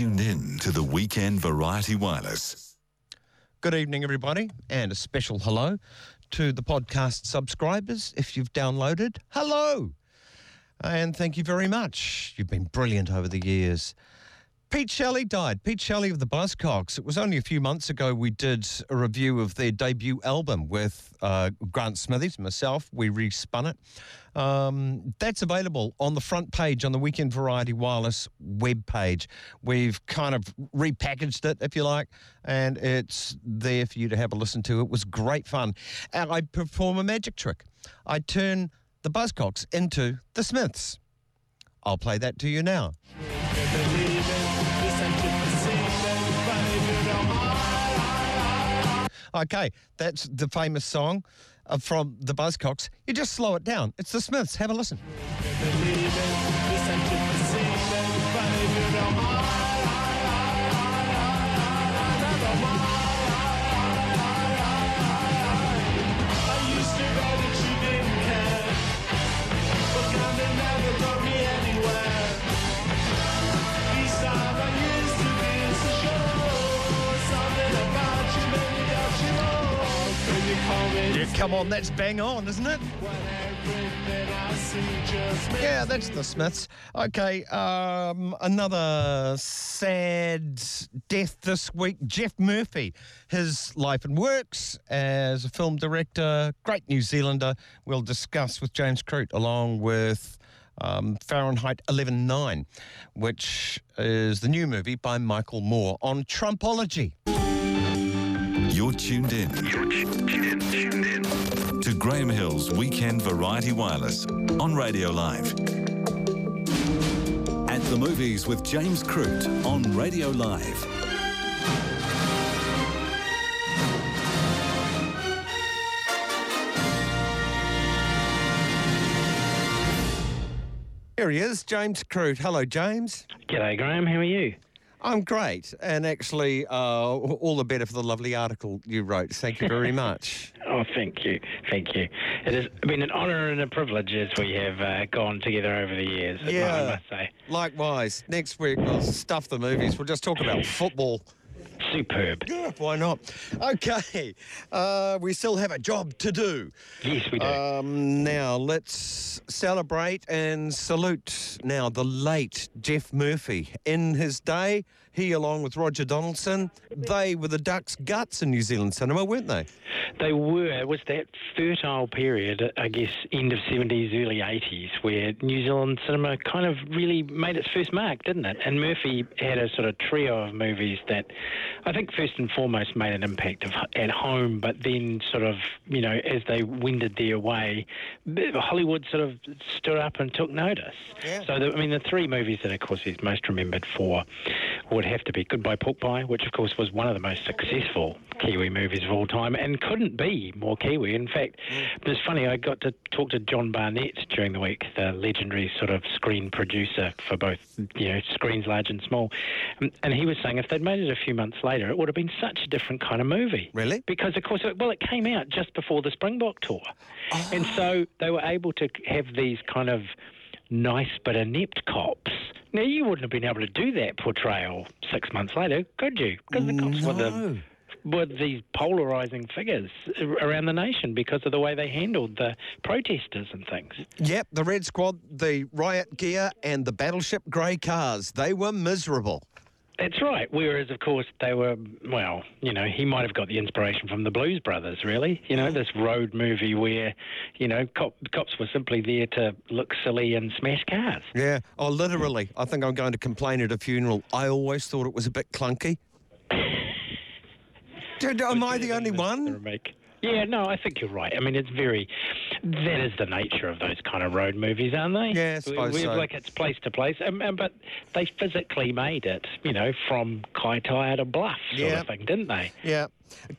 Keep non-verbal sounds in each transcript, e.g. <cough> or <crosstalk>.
tuned in to the Weekend Variety Wireless. Good evening, everybody, and a special hello to the podcast subscribers. If you've downloaded, hello, and thank you very much. You've been brilliant over the years. Pete Shelley died. Pete Shelley of the Buzzcocks. It was only a few months ago we did a review of their debut album with uh, Grant Smithies, and myself. We respun it. Um, that's available on the front page on the Weekend Variety Wireless web page. We've kind of repackaged it, if you like, and it's there for you to have a listen to. It was great fun. And I perform a magic trick. I turn the Buzzcocks into the Smiths. I'll play that to you now. Okay, that's the famous song uh, from the Buzzcocks. You just slow it down. It's the Smiths. Have a listen. Yeah, come on, that's bang on, isn't it? Yeah, that's the Smiths. Okay, um, another sad death this week. Geoff Murphy, his life and works as a film director, great New Zealander. We'll discuss with James Croot along with um, Fahrenheit 11.9, which is the new movie by Michael Moore on Trumpology. You're tuned in. You're tuned in, tuned in to Graeme Hill's Weekend Variety Wireless on Radio Live. At the movies with James Croot on Radio Live. Here he is, James Croot. Hello, James. G'day, Graeme. How are you? I'm great, and actually, uh, all the better for the lovely article you wrote. Thank you very <laughs> much. Oh, thank you, thank you. It has been an honour and a privilege as we have uh, gone together over the years. I Yeah. must say, Likewise, next week we'll stuff the movies. We'll just talk about <laughs> football. Superb. Yeah, why not? Okay, uh, we still have a job to do. Yes, we do. Um, now let's celebrate and salute now the late Geoff Murphy. In his day, he along with Roger Donaldson, they were the Ducks' guts in New Zealand cinema, weren't they? They were. It was that fertile period, I guess, end of 70s, early 80s, where New Zealand cinema kind of really made its first mark, didn't it? And Murphy had a sort of trio of movies that I think first and foremost made an impact of, at home, but then sort of, you know, as they wended their way, Hollywood sort of stood up and took notice. Yeah. So, the, I mean, the three movies that, of course, he's most remembered for would have to be Goodbye Pork Pie, which, of course, was one of the most successful Kiwi movies of all time and couldn't be more Kiwi. In fact, it's funny, I got to talk to John Barnett during the week, the legendary sort of screen producer for both, you know, screens large and small. Um, And he was saying if they'd made it a few months later, it would have been such a different kind of movie. Really? Because, of course, it, well, it came out just before the Springbok tour. And so they were able to have these kind of nice but inept cops. Now, you wouldn't have been able to do that portrayal six months later, could you? Because the cops were the No. were these polarizing figures around the nation because of the way they handled the protesters and things. Yep, the Red Squad, the riot gear, and the battleship grey cars. They were miserable. That's right. Whereas, of course, they were, well, you know, he might have got the inspiration from the Blues Brothers, really. You know, this road movie where, you know, cop, cops were simply there to look silly and smash cars. Yeah. Oh, literally. I think I'm going to complain at a funeral. I always thought it was a bit clunky. <laughs> Did- Am I the only one? Yeah, no, I think you're right. I mean, it's very. That is the nature of those kind of road movies, aren't they? Yeah, I suppose we- so. Like it's place to place, um, um, but they physically made it, you know, from Kaitaia to Bluff sort Yeah. of thing, didn't they? Yeah.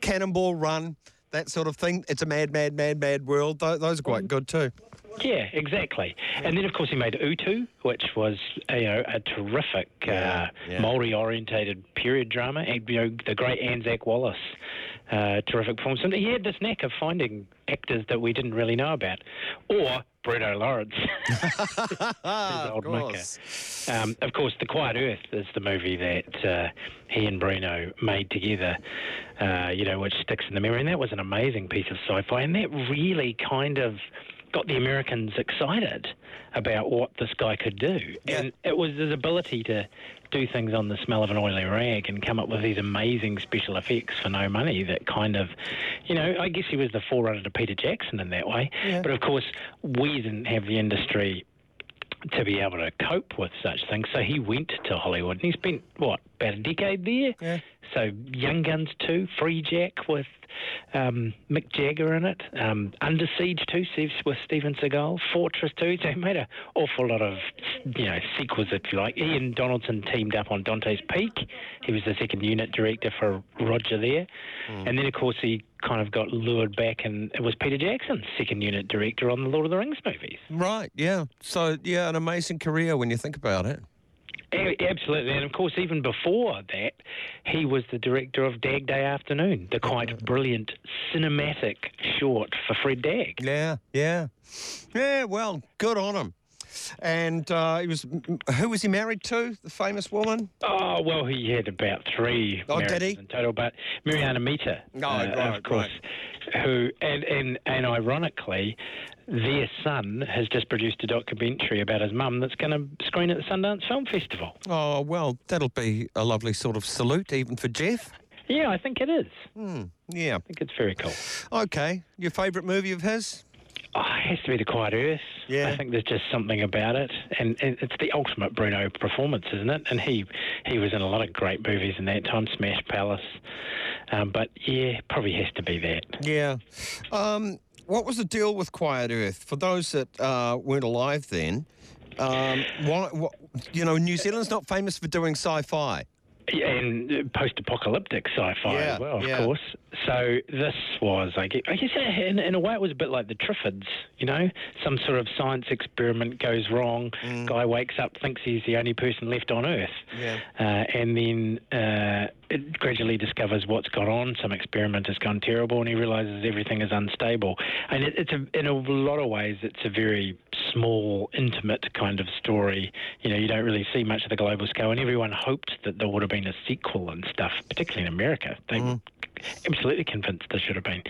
Cannonball Run, that sort of thing. It's a mad, mad, mad, mad world. Tho- Those are quite good too. Yeah, exactly. And then, of course, he made Utu, which was you know a terrific Yeah, uh, yeah. Maori-orientated period drama. And, you know, the great Anzac Wallace, uh, terrific performance. And he had this knack of finding actors that we didn't really know about, or Bruno Lawrence, <laughs> <laughs> of course. Um, of course, The Quiet Earth is the movie that uh, he and Bruno made together, uh, you know, which sticks in the memory. And that was an amazing piece of sci fi. And that really kind of got the Americans excited about what this guy could do. Yeah. And it was his ability to do things on the smell of an oily rag and come up with these amazing special effects for no money that kind of, you know, I guess he was the forerunner to Peter Jackson in that way. Yeah. But of course, we didn't have the industry to be able to cope with such things. So he went to Hollywood and he spent, what, about a decade there? Yeah. So Young Guns 2, Freejack with um, Mick Jagger in it, um, Under Siege 2 Steve- with Steven Seagal, Fortress 2. So he made an awful lot of, you know, sequels, if you like. Ian Donaldson teamed up on Dante's Peak. He was the second unit director for Roger there. And then, of course, he kind of got lured back and it was Peter Jackson, second unit director on the Lord of the Rings movies. Right, yeah. So, yeah, an amazing career when you think about it. Absolutely, and of course, even before that, he was the director of Dagg Day Afternoon, the quite brilliant cinematic short for Fred Dagg. Yeah, yeah. Yeah, well, good on him. And uh, he was, who was he married to? The famous woman? Oh well, he had about three Oh, did marriages he? in total, but Merata Mita, Oh, uh, right, of course, who and, and and ironically, their son has just produced a documentary about his mum that's going to screen at the Sundance Film Festival. Oh, well, that'll be a lovely sort of salute even for Geoff. Yeah, I think it is. Hmm, yeah. I think it's very cool. Okay. Your favourite movie of his? Oh, it has to be the Quiet Earth. Yeah. I think there's just something about it, and, and it's the ultimate Bruno performance, isn't it? And he he was in a lot of great movies in that time, Smash Palace. Um, but yeah, probably has to be that. Yeah. Um, what was the deal with Quiet Earth? For those that uh, weren't alive then, um, what, you know, New Zealand's not famous for doing sci-fi. Yeah, and uh, post-apocalyptic sci-fi Yeah, as well, of yeah. course. So this was, I guess, I guess in, in a way, it was a bit like the Triffids. You know, some sort of science experiment goes wrong. Mm. Guy wakes up, thinks he's the only person left on Earth, Yeah. uh, and then uh, it gradually discovers what's gone on. Some experiment has gone terrible, and he realizes everything is unstable. And it, it's a, in a lot of ways, it's a very small, intimate kind of story. You know, you don't really see much of the global scale, and everyone hoped that there would have been a sequel and stuff, particularly in America. They were absolutely convinced there should have been.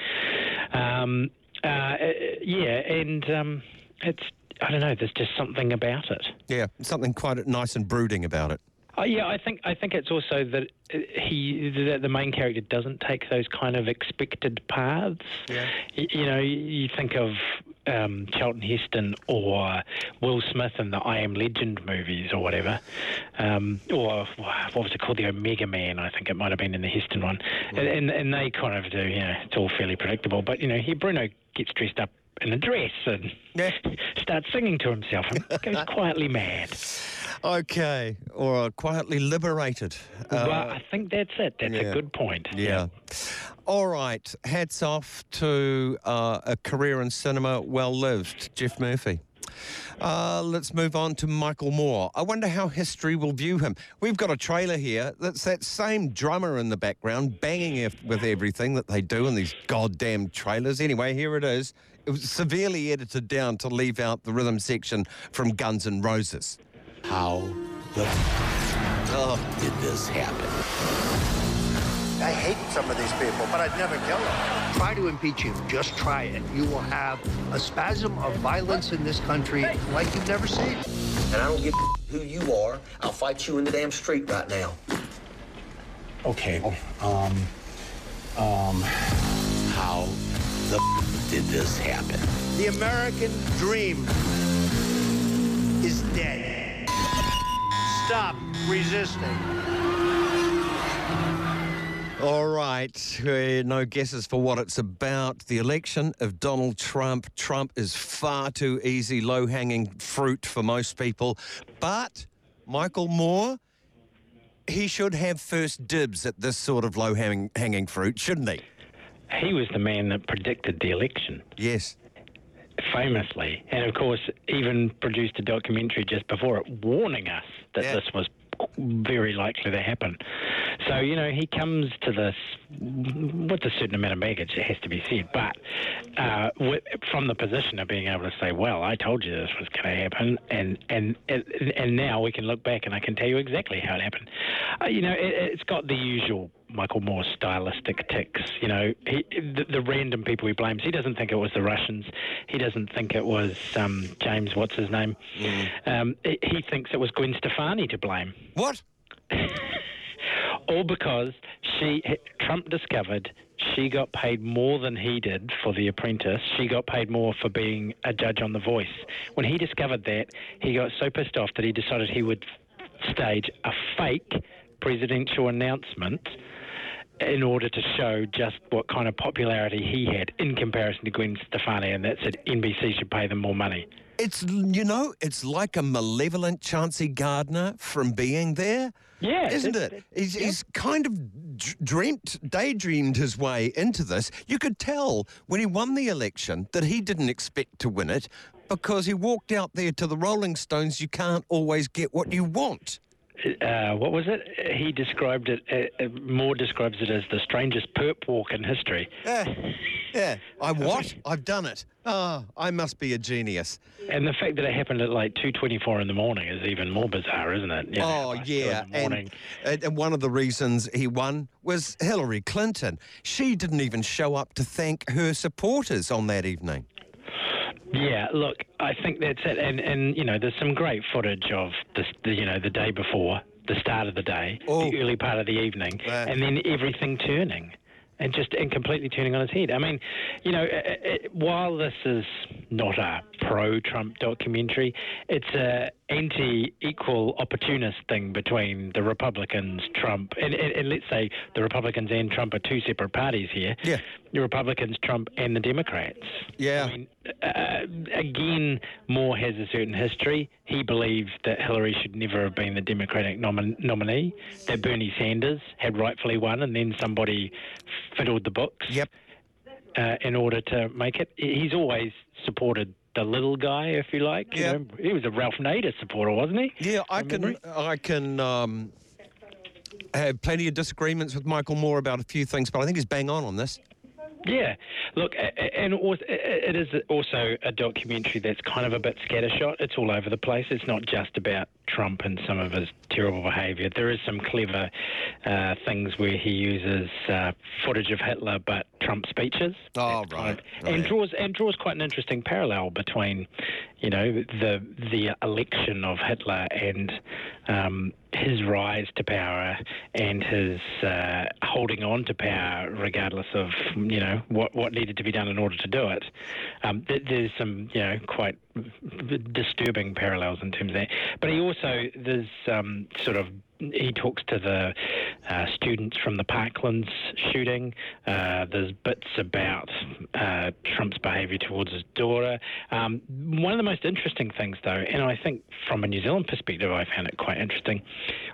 Um, uh, yeah, and um, it's I don't know. There's just something about it. Yeah, something quite nice and brooding about it. Uh, yeah, I think I think it's also that uh, he that the main character doesn't take those kind of expected paths. Yeah. Y- You know, you think of um, Charlton Heston or Will Smith in the I Am Legend movies or whatever, um, or what was it called, the Omega Man? I think it might have been in the Heston one, and, and and they kind of do. You know, it's all fairly predictable. But you know, here Bruno gets dressed up in a dress and Yeah. <laughs> starts singing to himself and goes <laughs> quietly mad. Okay, or quietly liberated. Uh, well, I think that's it. That's yeah. a good point. yeah. All right. Hats off to uh, a career in cinema well lived, Geoff Murphy. Uh, let's move on to Michael Moore. I wonder how history will view him. We've got a trailer here that's that same drummer in the background banging with everything that they do in these goddamn trailers. Anyway, here it is. It was severely edited down to leave out the rhythm section from Guns N' Roses. How the f- did this happen? I hate some of these people, but I'd never kill them. Try to impeach him. Just try it. You will have a spasm of violence in this country like you've never seen. And I don't give a who you are. I'll fight you in the damn street right now. Okay, um, um, How the f- did this happen? The American dream is dead. Stop resisting. All right, uh, no guesses for what it's about. The election of Donald Trump. Trump is far too easy, low hanging fruit for most people. But Michael Moore, he should have first dibs at this sort of low hanging fruit, shouldn't he? He was the man that predicted the election, Yes. famously. And of course, even produced a documentary just before it warning us that Yeah. this was very likely to happen. So, you know, he comes to this with a certain amount of baggage, it has to be said, but uh, from the position of being able to say, well, I told you this was going to happen, and, and, and, and now we can look back and I can tell you exactly how it happened. Uh, you know, it, it's got the usual Michael Moore's stylistic ticks. You know, he, the, the, random people he blames. He doesn't think it was the Russians. He doesn't think it was um, James, what's his name? Mm. Um, he thinks it was Gwen Stefani to blame. What? <laughs> All because she Trump discovered she got paid more than he did for The Apprentice. She got paid more for being a judge on The Voice. When he discovered that, he got so pissed off that he decided he would stage a fake presidential announcement in order to show just what kind of popularity he had in comparison to Gwen Stefani, and that said NBC should pay them more money. It's you know, it's like a malevolent Chauncey Gardiner from being there. Yeah, isn't it? He's, yeah. he's kind of dreamt, daydreamed his way into this. You could tell when he won the election that he didn't expect to win it because he walked out there to the Rolling Stones. You can't always get what you want uh, what was it? He described it. Uh, uh, Moore describes it as the strangest perp walk in history. Yeah, yeah. I what? I've done it. Oh, I must be a genius. And the fact that it happened at like two twenty-four in the morning is even more bizarre, isn't it? You know, oh yeah, and, and one of the reasons he won was Hillary Clinton. She didn't even show up to thank her supporters on that evening. Yeah, look, I think that's it, and and you know, there's some great footage of this, the, you know, the day before, the start of the day, oh. the early part of the evening, and then everything turning and just and completely turning on its head. I mean, you know, it, it, while this is not a pro-Trump documentary, it's a anti-equal opportunist thing between the Republicans, Trump, and, and, and, let's say the Republicans and Trump are two separate parties here. Yeah. The Republicans, Trump, and the Democrats. Yeah. I mean, uh, again, Moore has a certain history. He believed that Hillary should never have been the Democratic nomin- nominee, that Bernie Sanders had rightfully won, and then somebody fiddled the books. Yep. Uh, in order to make it, he's always supported the little guy, if you like. Yeah. You know, he was a Ralph Nader supporter, wasn't he? Yeah, I can. I can. Um, have plenty of disagreements with Michael Moore about a few things, but I think he's bang on on this. Yeah, look, and it is also a documentary that's kind of a bit scattershot. It's all over the place. It's not just about Trump and some of his terrible behaviour. There is some clever uh, things where he uses uh, footage of Hitler, but Trump speeches. Oh, right. Kind of, oh, and draws and draws quite an interesting parallel between, you know, the the election of Hitler and um, his rise to power and his uh, holding on to power, regardless of you know what what needed to be done in order to do it. Um, there's some you know quite disturbing parallels in terms of that. But he also there's um, sort of he talks to the uh, students from the Parklands shooting. Uh, there's bits about uh, Trump's behaviour towards his daughter. Um, one of the most interesting things, though, and I think from a New Zealand perspective, I found it quite interesting,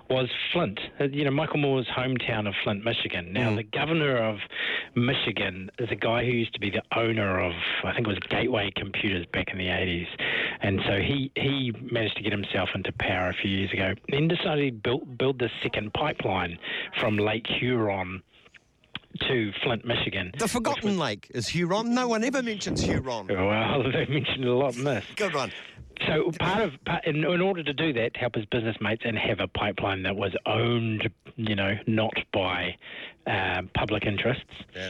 was Flint. Uh, you know, Michael Moore's hometown of Flint, Michigan. Now, mm. the governor of Michigan is a guy who used to be the owner of, I think it was Gateway Computers back in the 80s. And so he, he managed to get himself into power a few years ago. Then decided to build, build this second pipeline from Lake Huron to Flint, Michigan. The forgotten was, lake is Huron. No one ever mentions Huron. Well, <laughs> they mentioned a lot in this. Good one. So part of in, in, order to do that, to help his business mates and have a pipeline that was owned, you know, not by uh, public interests, yeah.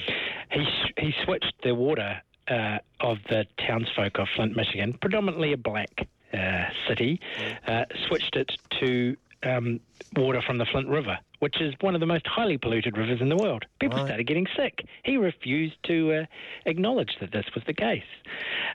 he he switched the water uh, of the townsfolk of Flint, Michigan, predominantly a black uh, city, uh, switched it to um, water from the Flint River, which is one of the most highly polluted rivers in the world. People right. started getting sick. He refused to uh, acknowledge that this was the case.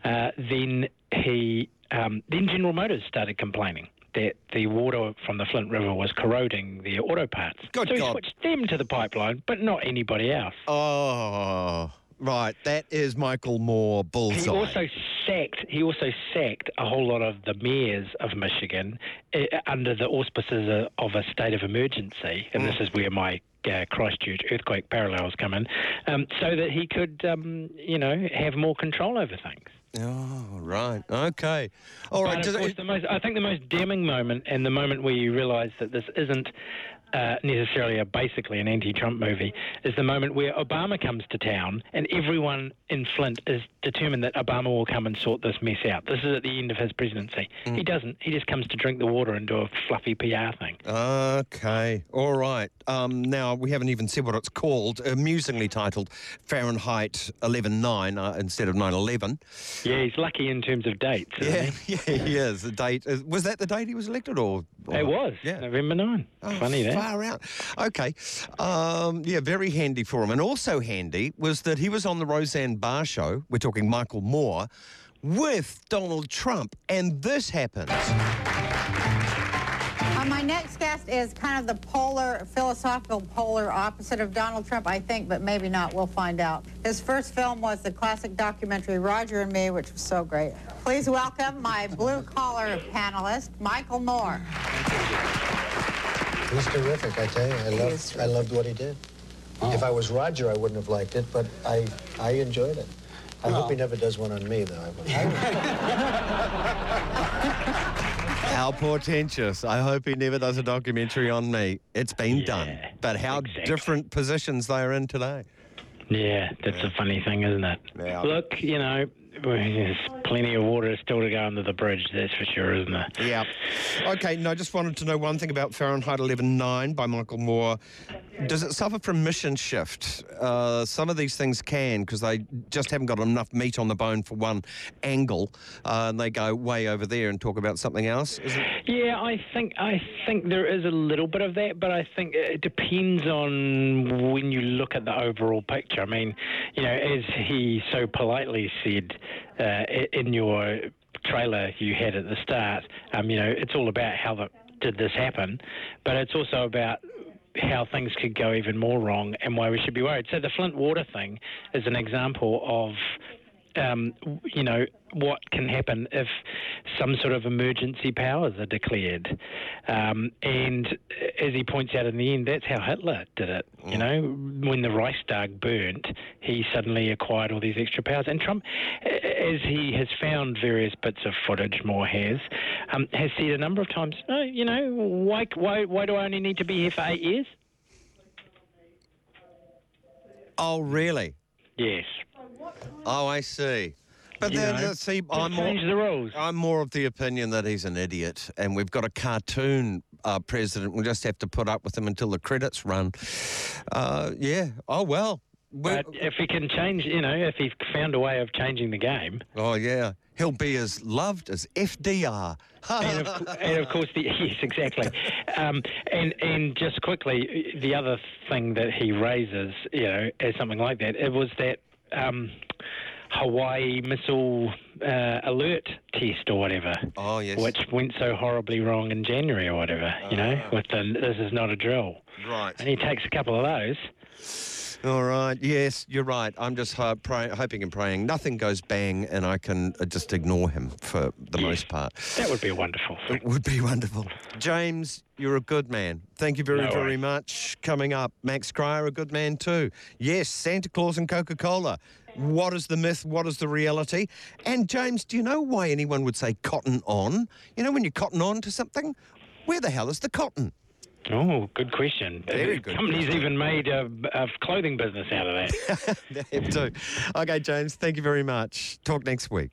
Uh, then he, um, then General Motors started complaining that the water from the Flint River was corroding their auto parts. Good so he God. switched them to the pipeline, but not anybody else. Oh. Right, that is Michael Moore bullseye. He also sacked. He also sacked a whole lot of the mayors of Michigan uh, under the auspices of- a state of emergency, and this is where my uh, Christchurch earthquake parallels come in, um, so that he could, um, you know, have more control over things. Oh, right. Okay. All right. But does of course, it- the most, I think the most damning moment, and the moment where you realise that this isn't uh, necessarily a basically an anti-Trump movie, is the moment where Obama comes to town, and everyone in Flint is determined that Obama will come and sort this mess out. This is at the end of his presidency. Mm. He doesn't. He just comes to drink the water and do a fluffy PR thing. Okay. All right. Um, now, we haven't even said what it's called. Amusingly titled Fahrenheit 11.9 uh, instead of 9.11. Yeah, he's lucky in terms of dates. Yeah, he? <laughs> yeah, he is. The date. Was that the date he was elected or? or It was Yeah. November 9. Oh, Funny that. Far out. Okay. Um, yeah, very handy for him. And also handy was that he was on the Roseanne Barr show. We're talking Michael Moore with Donald Trump. And this happens. Uh, my next guest is kind of the polar, philosophical polar opposite of Donald Trump, I think, but maybe not. We'll find out. His first film was the classic documentary Roger and Me, which was so great. Please welcome my blue collar panelist, Michael Moore. He's terrific, I tell you. I loved, I loved what he did. Oh. If I was Roger, I wouldn't have liked it, but I, I enjoyed it. I hope he never does one on me, though. I, <laughs> How portentous. I hope he never does a documentary on me. It's been done. But how exactly. different positions they are in today. Yeah, that's a funny thing, isn't it? Yeah. Look, you know, there's plenty of water still to go under the bridge, that's for sure, isn't there? Yeah. Okay, no, I just wanted to know one thing about Fahrenheit 11.9 by Michael Moore. Does it suffer from mission shift? Uh, some of these things can because they just haven't got enough meat on the bone for one angle, uh, and they go way over there and talk about something else. Yeah, I think I think there is a little bit of that, but I think it depends on when you look at the overall picture. I mean, you know, as he so politely said uh, in your trailer you had at the start, um, you know, it's all about how the, did this happen, but it's also about how things could go even more wrong and why we should be worried. So the Flint water thing is an example of um, you know, what can happen if some sort of emergency powers are declared. Um, and as he points out in the end, that's how Hitler did it. You know, when the Reichstag burnt, he suddenly acquired all these extra powers. And Trump, as he has found various bits of footage, Moore has, um, has said a number of times, no, you know, why, why, why do I only need to be here for eight years? Oh, really? Yes. Oh, I see. But You then, know, uh, see, I'm more, the rules. I'm more of the opinion that he's an idiot, and we've got a cartoon uh, president. We'll just have to put up with him until the credits run. Uh, yeah. Oh well. We- But if he can change, you know, if he's found a way of changing the game, oh yeah. He'll be as loved as FDR. and of, and of course, the, <laughs> yes, exactly. Um, and and just quickly, the other thing that he raises, you know, as something like that, it was that um, Hawaii missile uh, alert test or whatever. Oh, yes. Which went so horribly wrong in January or whatever, you know, with the this is not a drill. Right. And he takes a couple of those. All right. Yes, you're right. I'm just ho- pray- hoping and praying nothing goes bang, and I can uh, just ignore him for the most part. That would be a wonderful thing. It would be wonderful. James, you're a good man. Thank you very, No very much. Coming up, Max Cryer, a good man too. Yes, Santa Claus and Coca Cola. What is the myth? What is the reality? And James, do you know why anyone would say cotton on? You know, when you cotton on to something, where the hell is the cotton? Oh, good question. Very good Companies question. even made a, a clothing business out of that. They have too. Okay, James, thank you very much. Talk next week.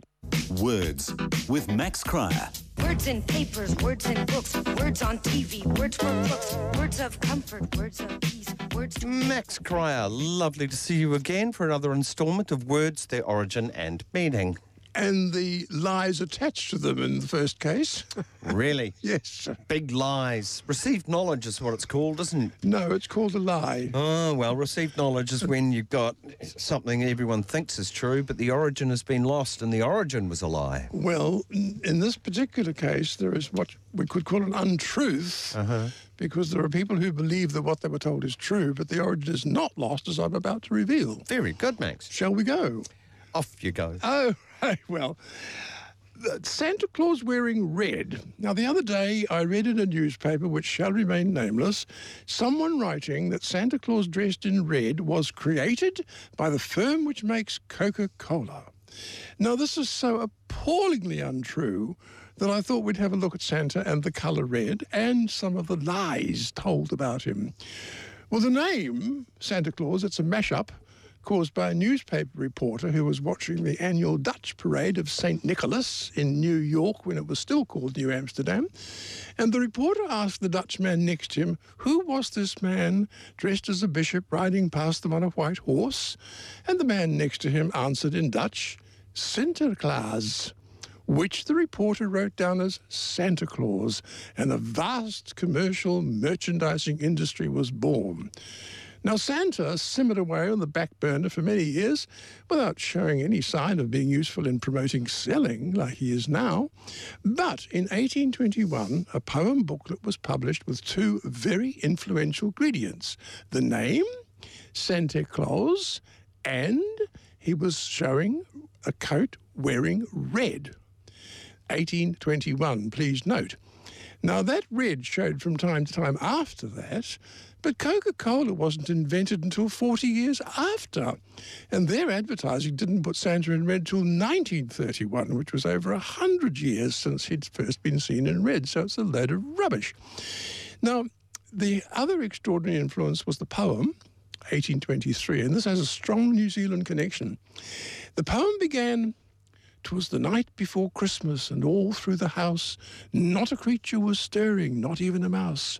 Words with Max Cryer. Words in papers, words in books, words on TV, words for books, words of comfort, words of peace, words to Max Cryer, lovely to see you again for another instalment of Words, Their Origin and Meaning. And the lies attached to them in the first case. <laughs> Really? yes. Big lies. Received knowledge is what it's called, isn't it? No, it's called a lie. Oh, well, received knowledge is when you've got something everyone thinks is true, but the origin has been lost and the origin was a lie. Well, in this particular case, there is what we could call an untruth Uh-huh. because there are people who believe that what they were told is true, but the origin is not lost, as I'm about to reveal. Very good, Max. Shall we go? Off you go. Oh, <laughs> well. Santa Claus wearing red. Now, the other day I read in a newspaper, which shall remain nameless, someone writing that Santa Claus dressed in red was created by the firm which makes Coca Cola. Now, this is so appallingly untrue that I thought we'd have a look at Santa and the colour red and some of the lies told about him. Well, the name Santa Claus, it's a mashup caused by a newspaper reporter who was watching the annual Dutch parade of St. Nicholas in New York when it was still called New Amsterdam. And the reporter asked the Dutch man next to him, who was this man dressed as a bishop riding past them on a white horse? And the man next to him answered in Dutch, Sinterklaas which the reporter wrote down as Santa Claus, and a vast commercial merchandising industry was born. Now, Santa simmered away on the back burner for many years without showing any sign of being useful in promoting selling like he is now. But in 1821, a poem booklet was published with two very influential ingredients the name, Santa Claus, and he was showing a coat wearing red. 1821, please note. Now, that red showed from time to time after that, but Coca Cola wasn't invented until 40 years after. And their advertising didn't put Santa in red till 1931, which was over 100 years since he'd first been seen in red. So it's a load of rubbish. Now, the other extraordinary influence was the poem, 1823, and this has a strong New Zealand connection. The poem began Twas the night before Christmas, and all through the house not a creature was stirring, not even a mouse.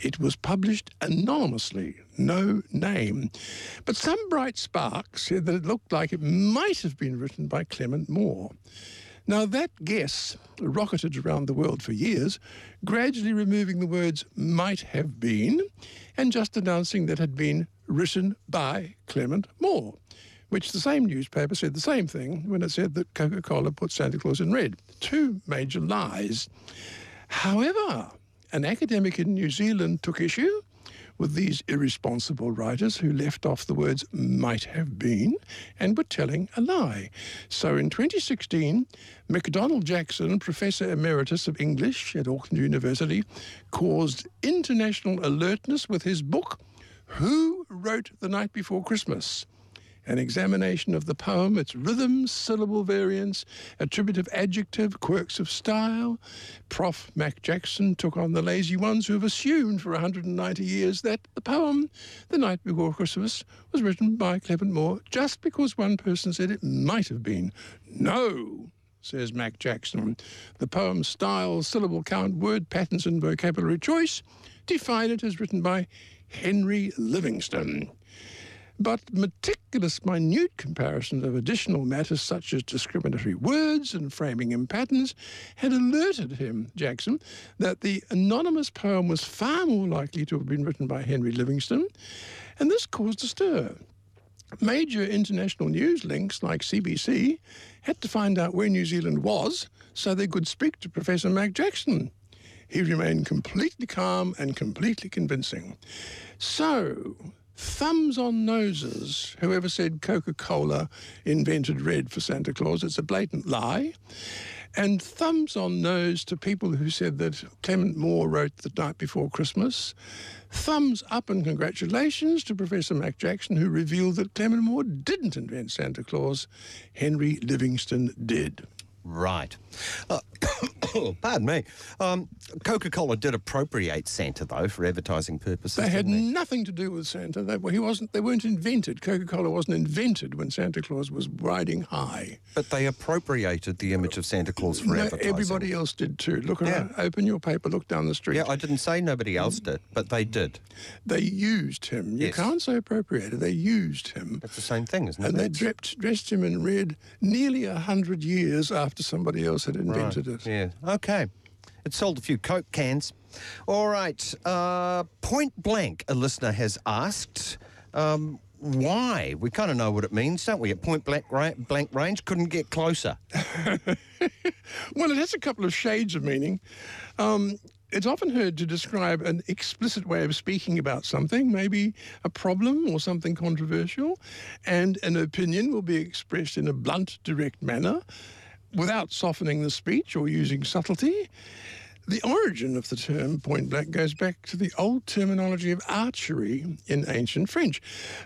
It was published anonymously, no name. But some bright spark said that it looked like it might have been written by Clement Moore. Now, that guess rocketed around the world for years, gradually removing the words might have been and just announcing that it had been written by Clement Moore which the same newspaper said the same thing when it said that Coca Cola put Santa Claus in red. Two major lies. However, an academic in New Zealand took issue with these irresponsible writers who left off the words might have been and were telling a lie. So in 2016, MacDonald Jackson, Professor Emeritus of English at Auckland University, caused international alertness with his book, Who Wrote the Night Before Christmas? An examination of the poem, its rhythm, syllable variants, attributive adjective, quirks of style. Prof. Mac Jackson took on the lazy ones who have assumed for 190 years that the poem, The Night Before Christmas, was written by Clement Moore just because one person said it might have been. No, says Mac Jackson. The poem's style, syllable count, word patterns, and vocabulary choice define it as written by Henry Livingston but meticulous, minute comparisons of additional matters such as discriminatory words and framing in patterns had alerted him, Jackson, that the anonymous poem was far more likely to have been written by Henry Livingston, and this caused a stir. Major international news links like CBC had to find out where New Zealand was so they could speak to Professor Mac Jackson. He remained completely calm and completely convincing. So, thumbs on noses. Whoever said Coca Cola invented red for Santa Claus, it's a blatant lie. And thumbs on nose to people who said that Clement Moore wrote The Night Before Christmas. Thumbs up and congratulations to Professor Mac Jackson, who revealed that Clement Moore didn't invent Santa Claus, Henry Livingston did. Right. Uh, <coughs> pardon me. Um, Coca Cola did appropriate Santa, though, for advertising purposes. They had they? nothing to do with Santa. They, he wasn't, they weren't invented. Coca Cola wasn't invented when Santa Claus was riding high. But they appropriated the image of Santa Claus for no, advertising. Everybody else did too. Look around, yeah. open your paper, look down the street. Yeah, I didn't say nobody else did, but they did. They used him. You Yes. can't say appropriated. They used him. That's the same thing, isn't it? And they dressed, dressed him in red nearly a hundred years after somebody else had invented Right, it. Yeah. Okay. It sold a few Coke cans. All right. Uh, point blank, a listener has asked. Um, why? We kind of know what it means, don't we? At point blank, ra- blank range, couldn't get closer. <laughs> Well, it has a couple of shades of meaning. Um, it's often heard to describe an explicit way of speaking about something, maybe a problem or something controversial, and an opinion will be expressed in a blunt, direct manner without softening the speech or using subtlety. The origin of the term point blank goes back to the old terminology of archery in ancient French.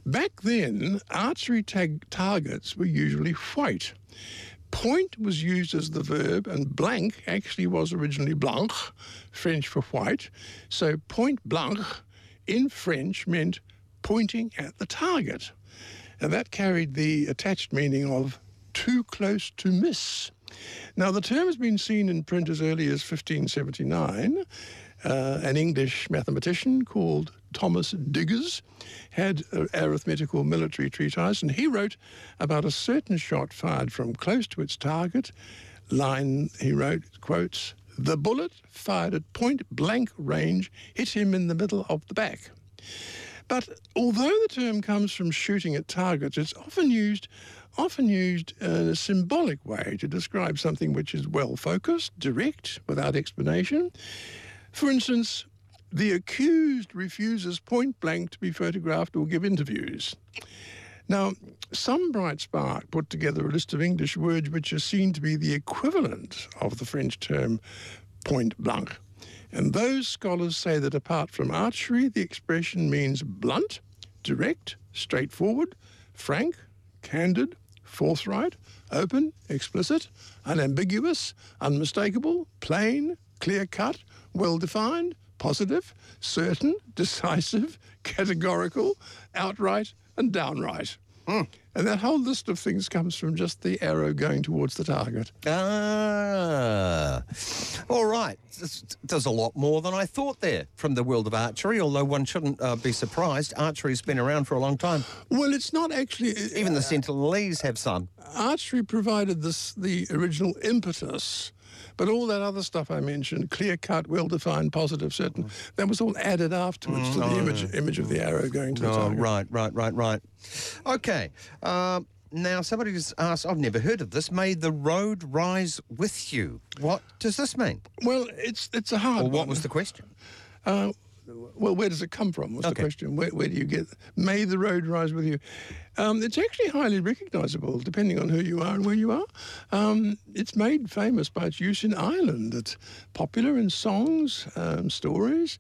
Back then, archery tag targets were usually white. Point was used as the verb, and blank actually was originally blanc, French for white. So point blanc in French meant pointing at the target. And that carried the attached meaning of too close to miss. Now, the term has been seen in print as early as 1579. Uh, an English mathematician called Thomas Digges had an arithmetical military treatise, and he wrote about a certain shot fired from close to its target. Line he wrote, quotes, the bullet fired at point blank range hit him in the middle of the back. But although the term comes from shooting at targets, it's often used often used in a symbolic way to describe something which is well focused, direct, without explanation. For instance, the accused refuses point blank to be photographed or give interviews. Now, some bright spark put together a list of English words which are seen to be the equivalent of the French term point blank. And those scholars say that apart from archery, the expression means blunt, direct, straightforward, frank, candid, forthright, open, explicit, unambiguous, unmistakable, plain, clear cut, well defined, positive, certain, <laughs> decisive, categorical, outright, and downright. Mm. And that whole list of things comes from just the arrow going towards the target. Ah, all right. There's a lot more than I thought there from the world of archery, although one shouldn't uh, be surprised. Archery's been around for a long time. Well, it's not actually. Uh, Even the Sentinelese have some. Archery provided this the original impetus but all that other stuff I mentioned, clear cut, well defined, positive, certain, that was all added afterwards to the Oh, image, yeah. image of the arrow going to the Oh, target. right, right, right, right. Okay. Um, now, somebody's asked, I've never heard of this. May the road rise with you. What does this mean? Well, it's it's a hard Or what one. was the question? Uh, well, where does it come from? Was Okay. the question. Where, where do you get? May the road rise with you. Um, it's actually highly recognisable, depending on who you are and where you are. Um, it's made famous by its use in Ireland. It's popular in songs, um, stories.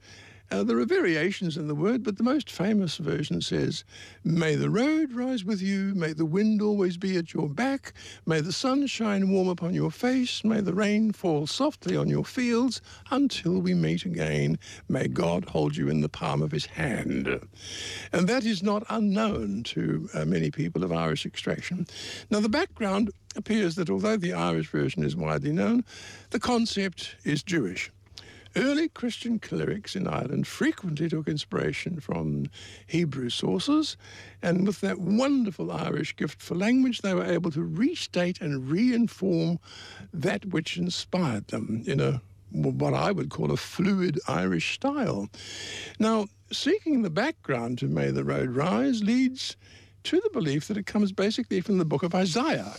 Uh, there are variations in the word, but the most famous version says, May the road rise with you, may the wind always be at your back, may the sun shine warm upon your face, may the rain fall softly on your fields until we meet again. May God hold you in the palm of his hand. And that is not unknown to uh, many people of Irish extraction. Now, the background appears that although the Irish version is widely known, the concept is Jewish. Early Christian clerics in Ireland frequently took inspiration from Hebrew sources, and with that wonderful Irish gift for language, they were able to restate and reinform that which inspired them in a what I would call a fluid Irish style. Now, seeking the background to May the Road Rise leads to the belief that it comes basically from the book of Isaiah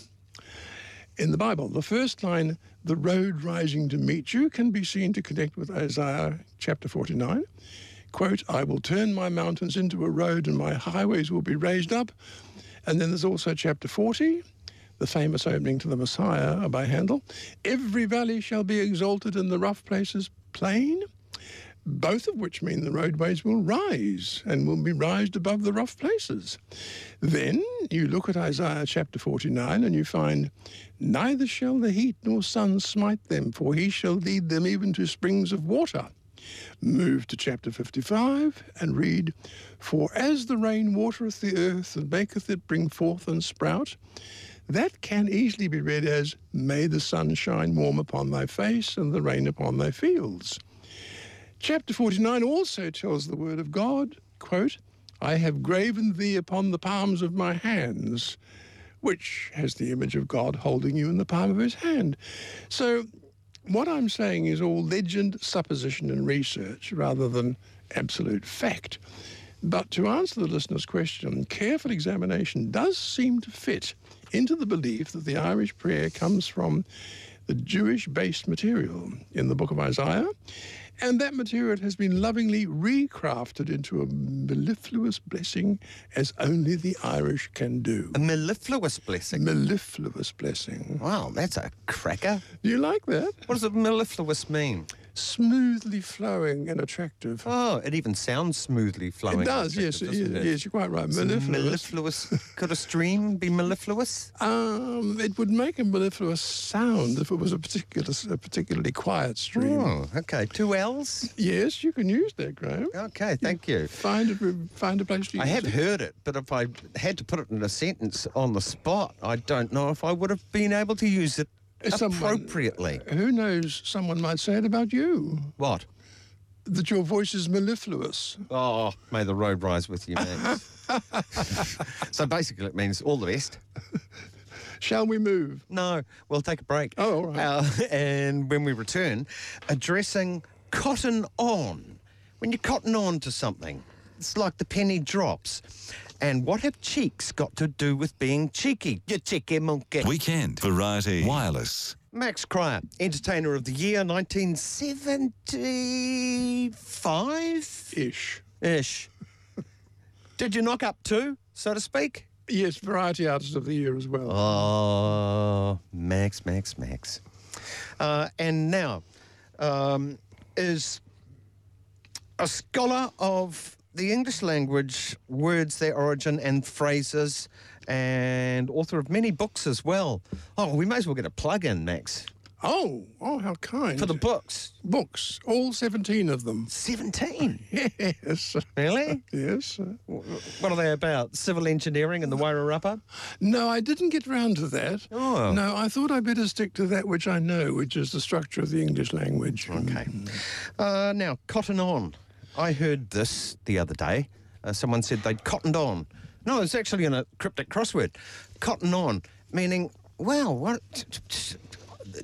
in the Bible. The first line, the road rising to meet you, can be seen to connect with Isaiah chapter 49. Quote, I will turn my mountains into a road and my highways will be raised up. And then there's also chapter 40, the famous opening to the Messiah by Handel. Every valley shall be exalted and the rough places plain both of which mean the roadways will rise and will be raised above the rough places. Then you look at Isaiah chapter 49 and you find, Neither shall the heat nor sun smite them, for he shall lead them even to springs of water. Move to chapter 55 and read, For as the rain watereth the earth and maketh it bring forth and sprout, that can easily be read as, May the sun shine warm upon thy face and the rain upon thy fields. Chapter 49 also tells the word of God, quote, I have graven thee upon the palms of my hands, which has the image of God holding you in the palm of his hand. So what I'm saying is all legend, supposition, and research rather than absolute fact. But to answer the listener's question, careful examination does seem to fit into the belief that the Irish prayer comes from the Jewish based material in the book of Isaiah And that material has been lovingly recrafted into a mellifluous blessing as only the Irish can do. A mellifluous blessing. Mellifluous blessing. Wow, that's a cracker. Do you like that? What does a mellifluous mean? Smoothly flowing and attractive. Oh, it even sounds smoothly flowing. It does, yes, attractive, it is, doesn't it? yes, you're quite right. Mellifluous. mellifluous. Could a stream be mellifluous? Um, it would make a mellifluous sound if it was a particular, a particularly quiet stream. Oh, okay. Two L's? Yes, you can use that, Graeme. Okay, thank you. Find a find a place to use I have it. heard it, but if I had to put it in a sentence on the spot, I don't know if I would have been able to use it Someone- appropriately. Who knows? Someone might say it about you What? that your voice is mellifluous. Oh, may the road rise with you, man. <laughs> so basically, it means all the best. Shall we move? No, we'll take a break. Oh, all right. Uh, and when we return, addressing cotton on. When you cotton on to something, it's like the penny drops. And what have cheeks got to do with being cheeky? You cheeky monkey. Weekend Variety Wireless. Max Cryer, Entertainer of the Year, 1975 Ish. ish. <laughs> Did you knock up two, so to speak? Yes, Variety Artist of the Year as well. Oh, Max, Max, Max. Uh, and now um, is a scholar of the English language, words, their origin, and phrases, and author of many books as well. Oh, we may as well get a plug in, Max, Oh, oh, how kind. for the books. books, all 17 of them. 17. <laughs> Yes. Really? Yes. What are they about? Civil engineering and the Wairarapa? No, I didn't get round to that. Oh. No, I thought I'd better stick to that which I know, which is the structure of the English language. Okay. Uh, now, cotton on. I heard this the other day. Uh, someone said they'd cottoned on. No, it's actually in a cryptic crossword. Cotton on, meaning, well, what?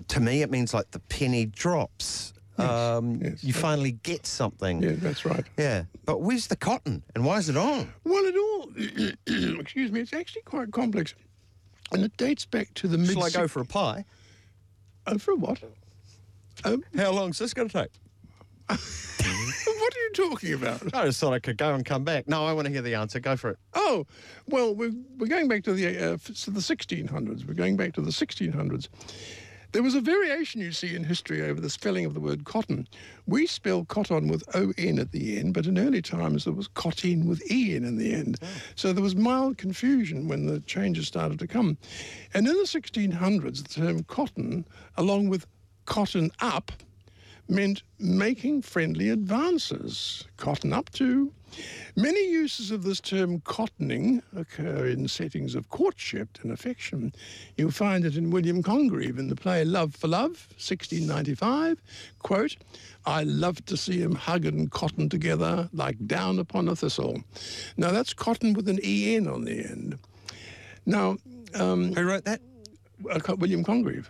To me, it means like the penny drops. um, yes, you finally get something. Yeah, that's right. Yeah. But where's the cotton and why is it on? Well, it all, <clears throat> excuse me, it's actually quite complex. And it dates back to the mid. Shall I go for a pie? Oh, for a what? Um, How long's this going to take? <laughs> what are you talking about? I just thought I could go and come back. No, I want to hear the answer. Go for it. Oh, well, we're, we're going back to the, uh, to the 1600s. We're going back to the 1600s. There was a variation, you see, in history over the spelling of the word cotton. We spell cotton with O-N at the end, but in early times there was cotton with E-N in the end. So there was mild confusion when the changes started to come. And in the 1600s, the term cotton, along with cotton up, meant making friendly advances. Cotton up to. Many uses of this term cottoning occur in settings of courtship and affection. You'll find it in William Congreve in the play Love for Love, 1695. Quote, I love to see 'em hug and cotton together like down upon a thistle. Now that's cotton with an EN on the end. Now, um, Who wrote that? uh, William Congreve.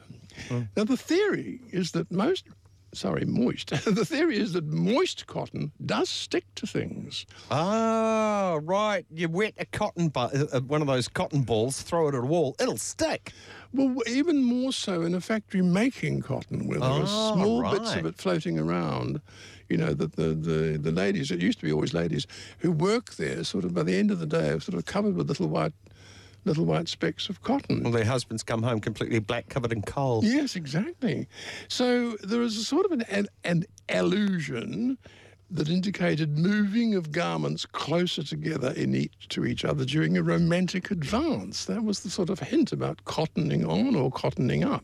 Now, the theory is that most, sorry, moist, <laughs> the theory is that moist cotton does stick to things. Ah, right. You wet a cotton bu- uh, uh, one of those cotton balls, throw it at a wall, it'll stick. Well, even more so in a factory making cotton, where there are Oh, small bits of it floating around. You know, that the, the, the ladies, it used to be always ladies, who work there, sort of by the end of the day, are sort of covered with little white, little white specks of cotton. Well, their husbands come home completely black, covered in coal. Yes, exactly. So there is a sort of an, an, an allusion that indicated moving of garments closer together in each, to each other during a romantic advance. That was the sort of hint about cottoning on or cottoning up.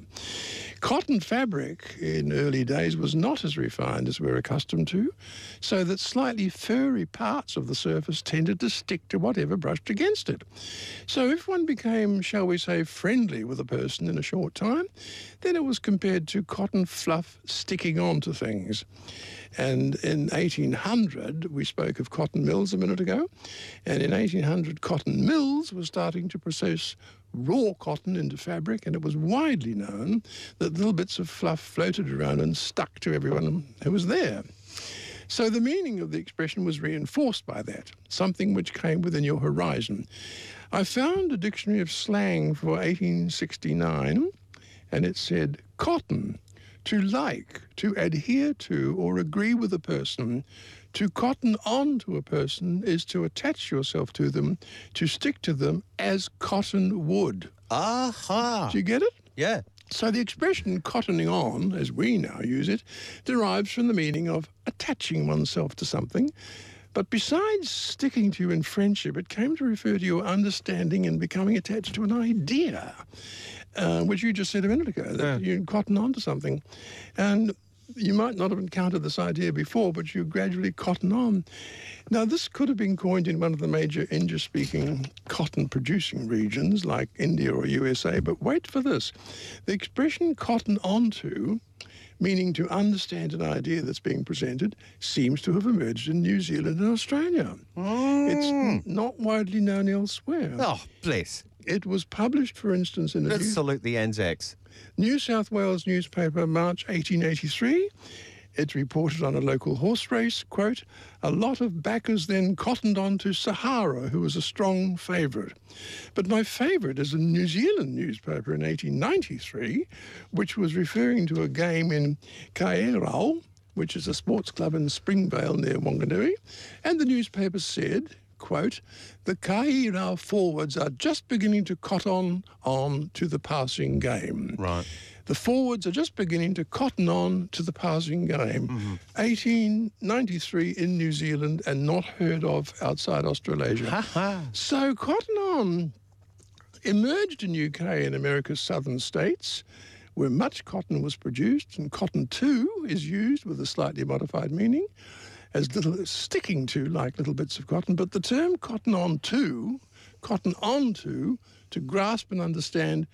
Cotton fabric in early days was not as refined as we're accustomed to, so that slightly furry parts of the surface tended to stick to whatever brushed against it. So if one became, shall we say, friendly with a person in a short time, then it was compared to cotton fluff sticking onto things. And in 1800, we spoke of cotton mills a minute ago, and in 1800, cotton mills were starting to process raw cotton into fabric, and it was widely known that little bits of fluff floated around and stuck to everyone who was there. So the meaning of the expression was reinforced by that, something which came within your horizon. I found a dictionary of slang for 1869, and it said cotton To like, to adhere to, or agree with a person, to cotton on to a person is to attach yourself to them, to stick to them as cotton would. Aha. Do you get it? Yeah. So the expression cottoning on, as we now use it, derives from the meaning of attaching oneself to something. But besides sticking to you in friendship, it came to refer to your understanding and becoming attached to an idea, uh, which you just said a minute ago, that you cotton on to something. And you might not have encountered this idea before, but you gradually cotton on. Now, this could have been coined in one of the major English speaking cotton producing regions like India or USA, but wait for this. The expression cotton onto, meaning to understand an idea that's being presented, seems to have emerged in New Zealand and Australia. It's not widely known elsewhere. Oh, bless. It was published, for instance, in a Let's New- salute the Anzacs. New South Wales newspaper, March 1883. It reported on a local horse race, quote, a lot of backers then cottoned on to Sahara, who was a strong favourite. But my favourite is a New Zealand newspaper in 1893, which was referring to a game in Kaierau, which is a sports club in Springvale near Wanganui, and the newspaper said, quote, the Kaierau forwards are just beginning to cotton on to the passing game. Right. The forwards are just beginning to cotton on to the passing game. Mm-hmm. 1893 in New Zealand and not heard of outside Australasia. so cotton on emerged in UK and America's southern states where much cotton was produced and cotton too is used with a slightly modified meaning as little sticking to like little bits of cotton but the term cotton on to cotton on to to grasp and understand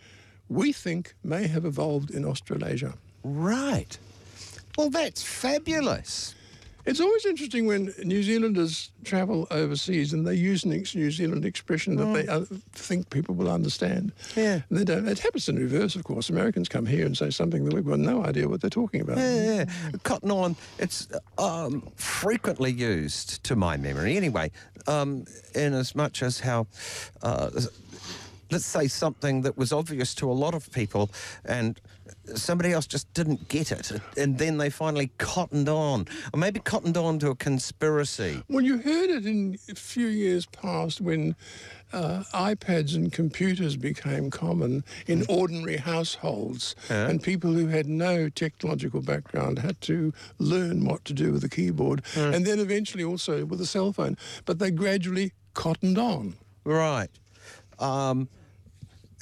we think may have evolved in Australasia Right. Well, that's fabulous. It's always interesting when New Zealanders travel overseas and they use an ex- New Zealand expression that they uh, think people will understand. Yeah. And they don't. It happens in reverse, of course. Americans come here and say something that we've got no idea what they're talking about. Yeah, yeah. Cotton on, it's um, frequently used, to my memory anyway, um, in as much as how, uh, let's say something that was obvious to a lot of people and somebody else just didn't get it. And then they finally cottoned on, or maybe cottoned on to a conspiracy. Well, you heard it in a few years past when uh, iPads and computers became common in ordinary households, Yeah. and people who had no technological background had to learn what to do with a keyboard, and then eventually also with a cell phone. But they gradually cottoned on. Right. Um,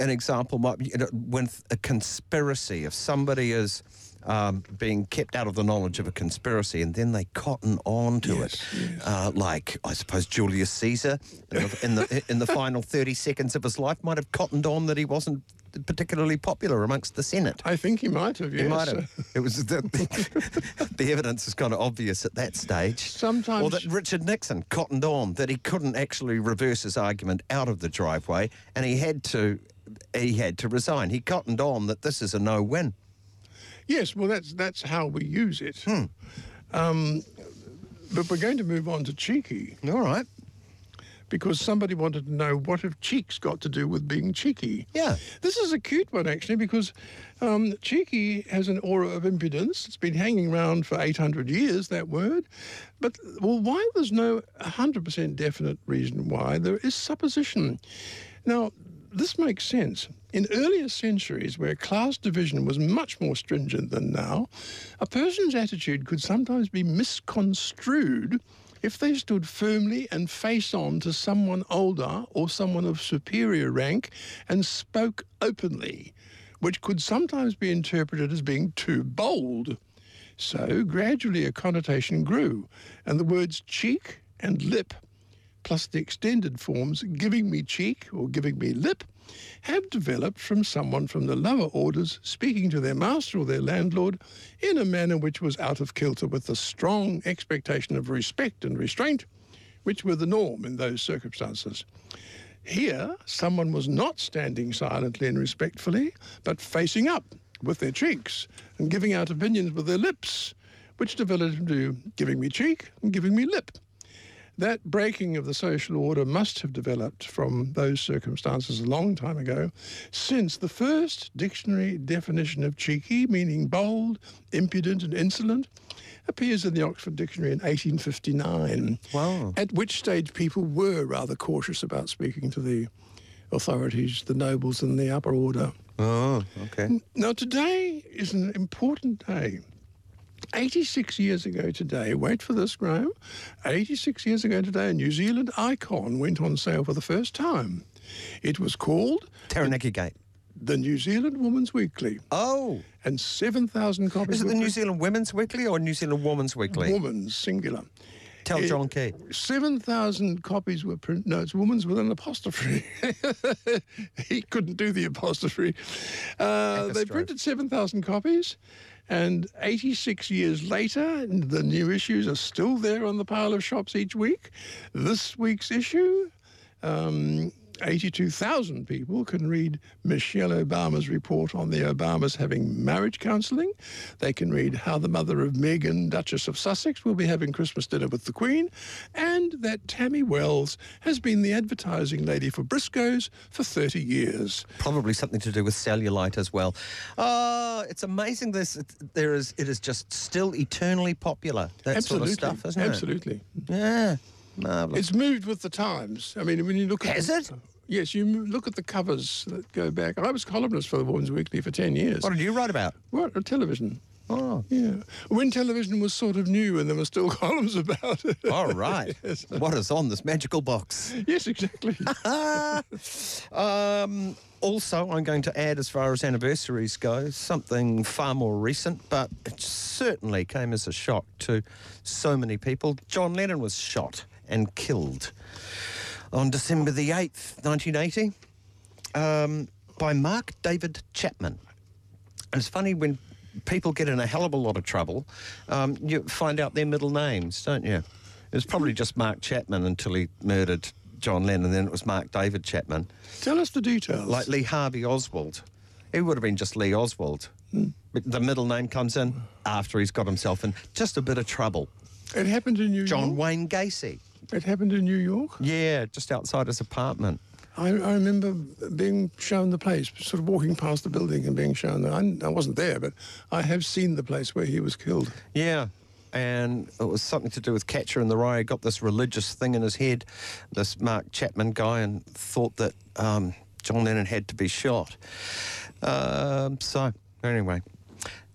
an example might be you know, when a conspiracy, if somebody is um, being kept out of the knowledge of a conspiracy and then they cotton on to it, uh, like I suppose Julius Caesar in the, in the in the final thirty seconds of his life might have cottoned on that he wasn't particularly popular amongst the Senate. I think he might have. Yes. He might have. <laughs> It was the, <laughs> the evidence is kind of obvious at that stage. Sometimes- or that Richard Nixon cottoned on that he couldn't actually reverse his argument out of the driveway, and he had to he had to resign. He cottoned on that this is a no-win. Yes, well, that's that's how we use it. Hmm. Um, but we're going to move on to cheeky. All right. Because somebody wanted to know what have cheeks got to do with being cheeky? Yeah. This is a cute one, actually, because um, cheeky has an aura of impudence. It's been hanging around for 800 years, that word. But, well, why there's no 100% definite reason why, there is supposition. Now, this makes sense. In earlier centuries, where class division was much more stringent than now, a person's attitude could sometimes be misconstrued if they stood firmly and face on to someone older or someone of superior rank and spoke openly, which could sometimes be interpreted as being too bold. So gradually a connotation grew, and the words cheek and lip plus the extended forms giving me cheek or giving me lip have developed from someone from the lower orders speaking to their master or their landlord in a manner which was out of kilter with the strong expectation of respect and restraint which were the norm in those circumstances. Here, someone was not standing silently and respectfully, but facing up with their cheeks and giving out opinions with their lips, which developed into giving me cheek and giving me lip. That breaking of the social order must have developed from those circumstances a long time ago, since the first dictionary definition of cheeky, meaning bold, impudent, and insolent, appears in the Oxford Dictionary in 1859. Wow. At which stage people were rather cautious about speaking to the authorities, the nobles, and the upper order. Oh, okay. Now, today is an important day. 86 years ago today, wait for this, Graham. 86 years ago today, a New Zealand icon went on sale for the first time. It was called Taranaki Gate. the New Zealand Woman's Weekly, Oh, and 7,000 copies. is it the New Zealand Women's Weekly or New Zealand Woman's Weekly? Woman's singular. Tell John Key. 7,000 copies were printed. No, it's woman's with an apostrophe. <laughs> he couldn't do the apostrophe. Uh, they printed 7,000 copies, and 86 years later, the new issues are still there on the pile of shops each week. This week's issue. Um, 82,000 people can read Michelle Obama's report on the Obamas having marriage counselling. They can read how the mother of Meghan, Duchess of Sussex, will be having Christmas dinner with the Queen, and that Tammy Wells has been the advertising lady for Briscoe's for 30 years. Probably something to do with cellulite as well. Oh, it's amazing. This it, there is. It is just still eternally popular. That Absolutely. sort of stuff, isn't Absolutely. it? Yeah, marvelous. It's moved with the times. I mean, when you look at Has it? Yes, you look at the covers that go back. I was columnist for the Woman's Weekly for 10 years. What did you write about? What? uh, Television. Oh, Yeah. When television was sort of new and there were still <laughs> columns about it. all right. <laughs> yes. What is on this magical box? yes, exactly. <laughs> Um, also, I'm going to add, as far as anniversaries go, something far more recent, but it certainly came as a shock to so many people. John Lennon was shot and killed on December the 8th, 1980, um, by Mark David Chapman. And it's funny when people get in a hell of a lot of trouble, um, you find out their middle names, don't you? It was probably just Mark Chapman until he murdered John Lennon, then it was Mark David Chapman. Tell us the details. Like Lee Harvey Oswald. He would have been just Lee Oswald. But the middle name comes in after he's got himself in just a bit of trouble. it happened in New John York. Wayne Gacy. It happened in New York. Yeah, just outside his apartment. I, I remember being shown the place, sort of walking past the building and being shown. I, I wasn't there, but I have seen the place where he was killed. Yeah. And it was something to do with Catcher in the Rye. He got this religious thing in his head, this Mark Chapman guy, and thought that um, John Lennon had to be shot. Um, so, anyway,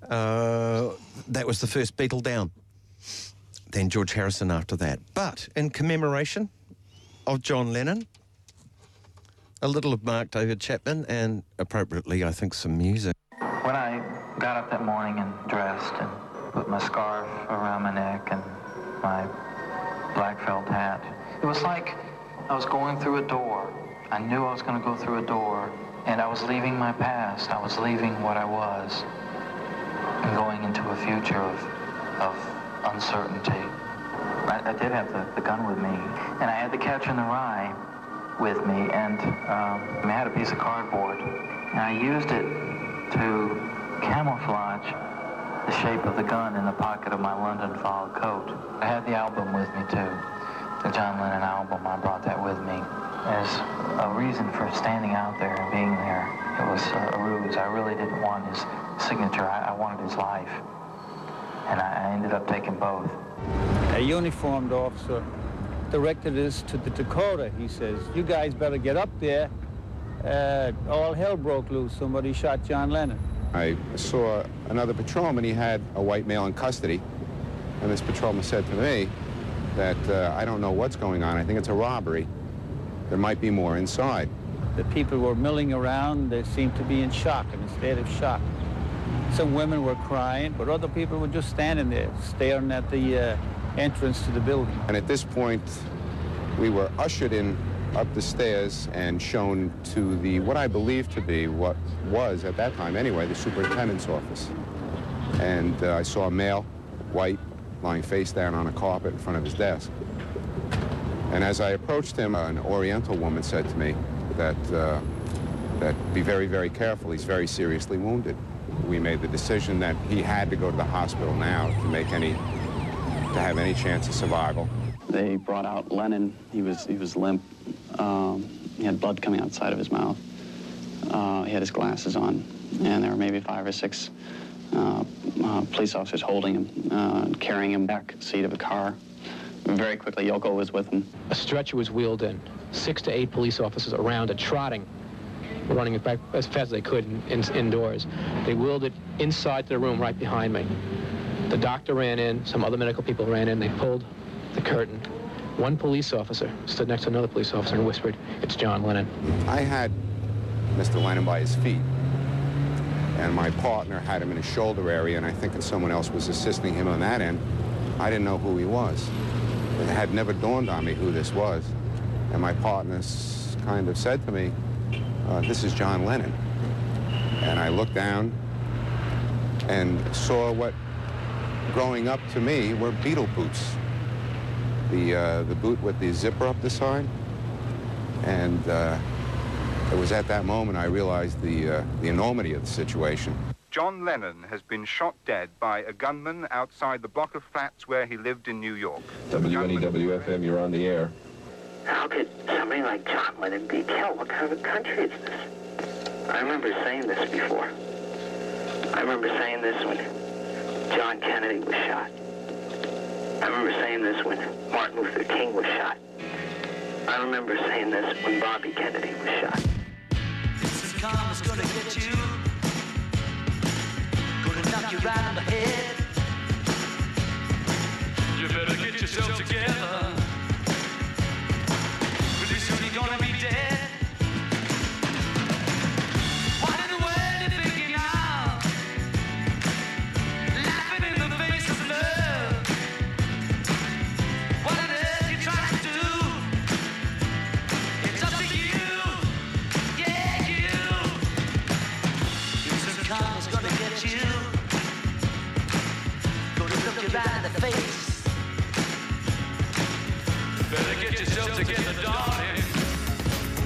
uh, that was the first Beatle down. Then George Harrison after that. But in commemoration of John Lennon, a little of Mark David Chapman, and appropriately, I think, some music. When I got up that morning and dressed and put my scarf around my neck and my black felt hat, it was like I was going through a door. I knew I was going to go through a door, and I was leaving my past. I was leaving what I was and going into a future of, of uncertainty. I, I did have the, the gun with me, and I had the Catcher in the Rye with me, and um, I had a piece of cardboard, and I used it to camouflage the shape of the gun in the pocket of my London fog coat. I had the album with me too, the John Lennon album. I brought that with me as a reason for standing out there and being there. It was a, a ruse. I really didn't want his signature. I, I wanted his life, and I, I ended up taking both. A uniformed officer directed us to the Dakota. He says, you guys better get up there. Uh, all hell broke loose. Somebody shot John Lennon. I saw another patrolman. He had a white male in custody. And this patrolman said to me that uh, I don't know what's going on. I think it's a robbery. There might be more inside. The people were milling around. They seemed to be in shock, in a state of shock. Some women were crying, but other people were just standing there, staring at the uh, entrance to the building. And at this point, we were ushered in up the stairs and shown to the, what I believe to be, what was at that time anyway, the superintendent's office. And uh, I saw a male, white, lying face down on a carpet in front of his desk. And as I approached him, an Oriental woman said to me that, uh, that be very, very careful. He's very seriously wounded. We made the decision that he had to go to the hospital now to make any, to have any chance of survival. they brought out Lennon. He was he was limp. Um, he had blood coming outside of his mouth. Uh, he had his glasses on, and there were maybe five or six uh, uh, police officers holding him, uh, carrying him back seat of a car. Very quickly, Yoko was with him. A stretcher was wheeled in. Six to eight police officers around it, trotting, running it back as fast as they could in, in, indoors. They wheeled it inside the room right behind me. The doctor ran in, some other medical people ran in, they pulled the curtain. One police officer stood next to another police officer and whispered, it's John Lennon. I had Mr. Lennon by his feet, and my partner had him in his shoulder area, and I think someone else was assisting him on that end. I didn't know who he was. It had never dawned on me who this was. And my partner kind of said to me, uh, this is John Lennon. And I looked down and saw what, growing up to me, were Beatle boots. The, uh, the boot with the zipper up the side. And uh, it was at that moment I realized the, uh, the enormity of the situation. John Lennon has been shot dead by a gunman outside the block of flats where he lived in New York. WNEWFM, you're on the air. How could somebody like John Lennon be killed? What kind of a country is this? I remember saying this before. I remember saying this when John Kennedy was shot. I remember saying this when Martin Luther King was shot. I remember saying this when Bobby Kennedy was shot. This is karma's gonna get you. Gonna knock you right on the head. You better get yourself together. Better get yourself together, darling.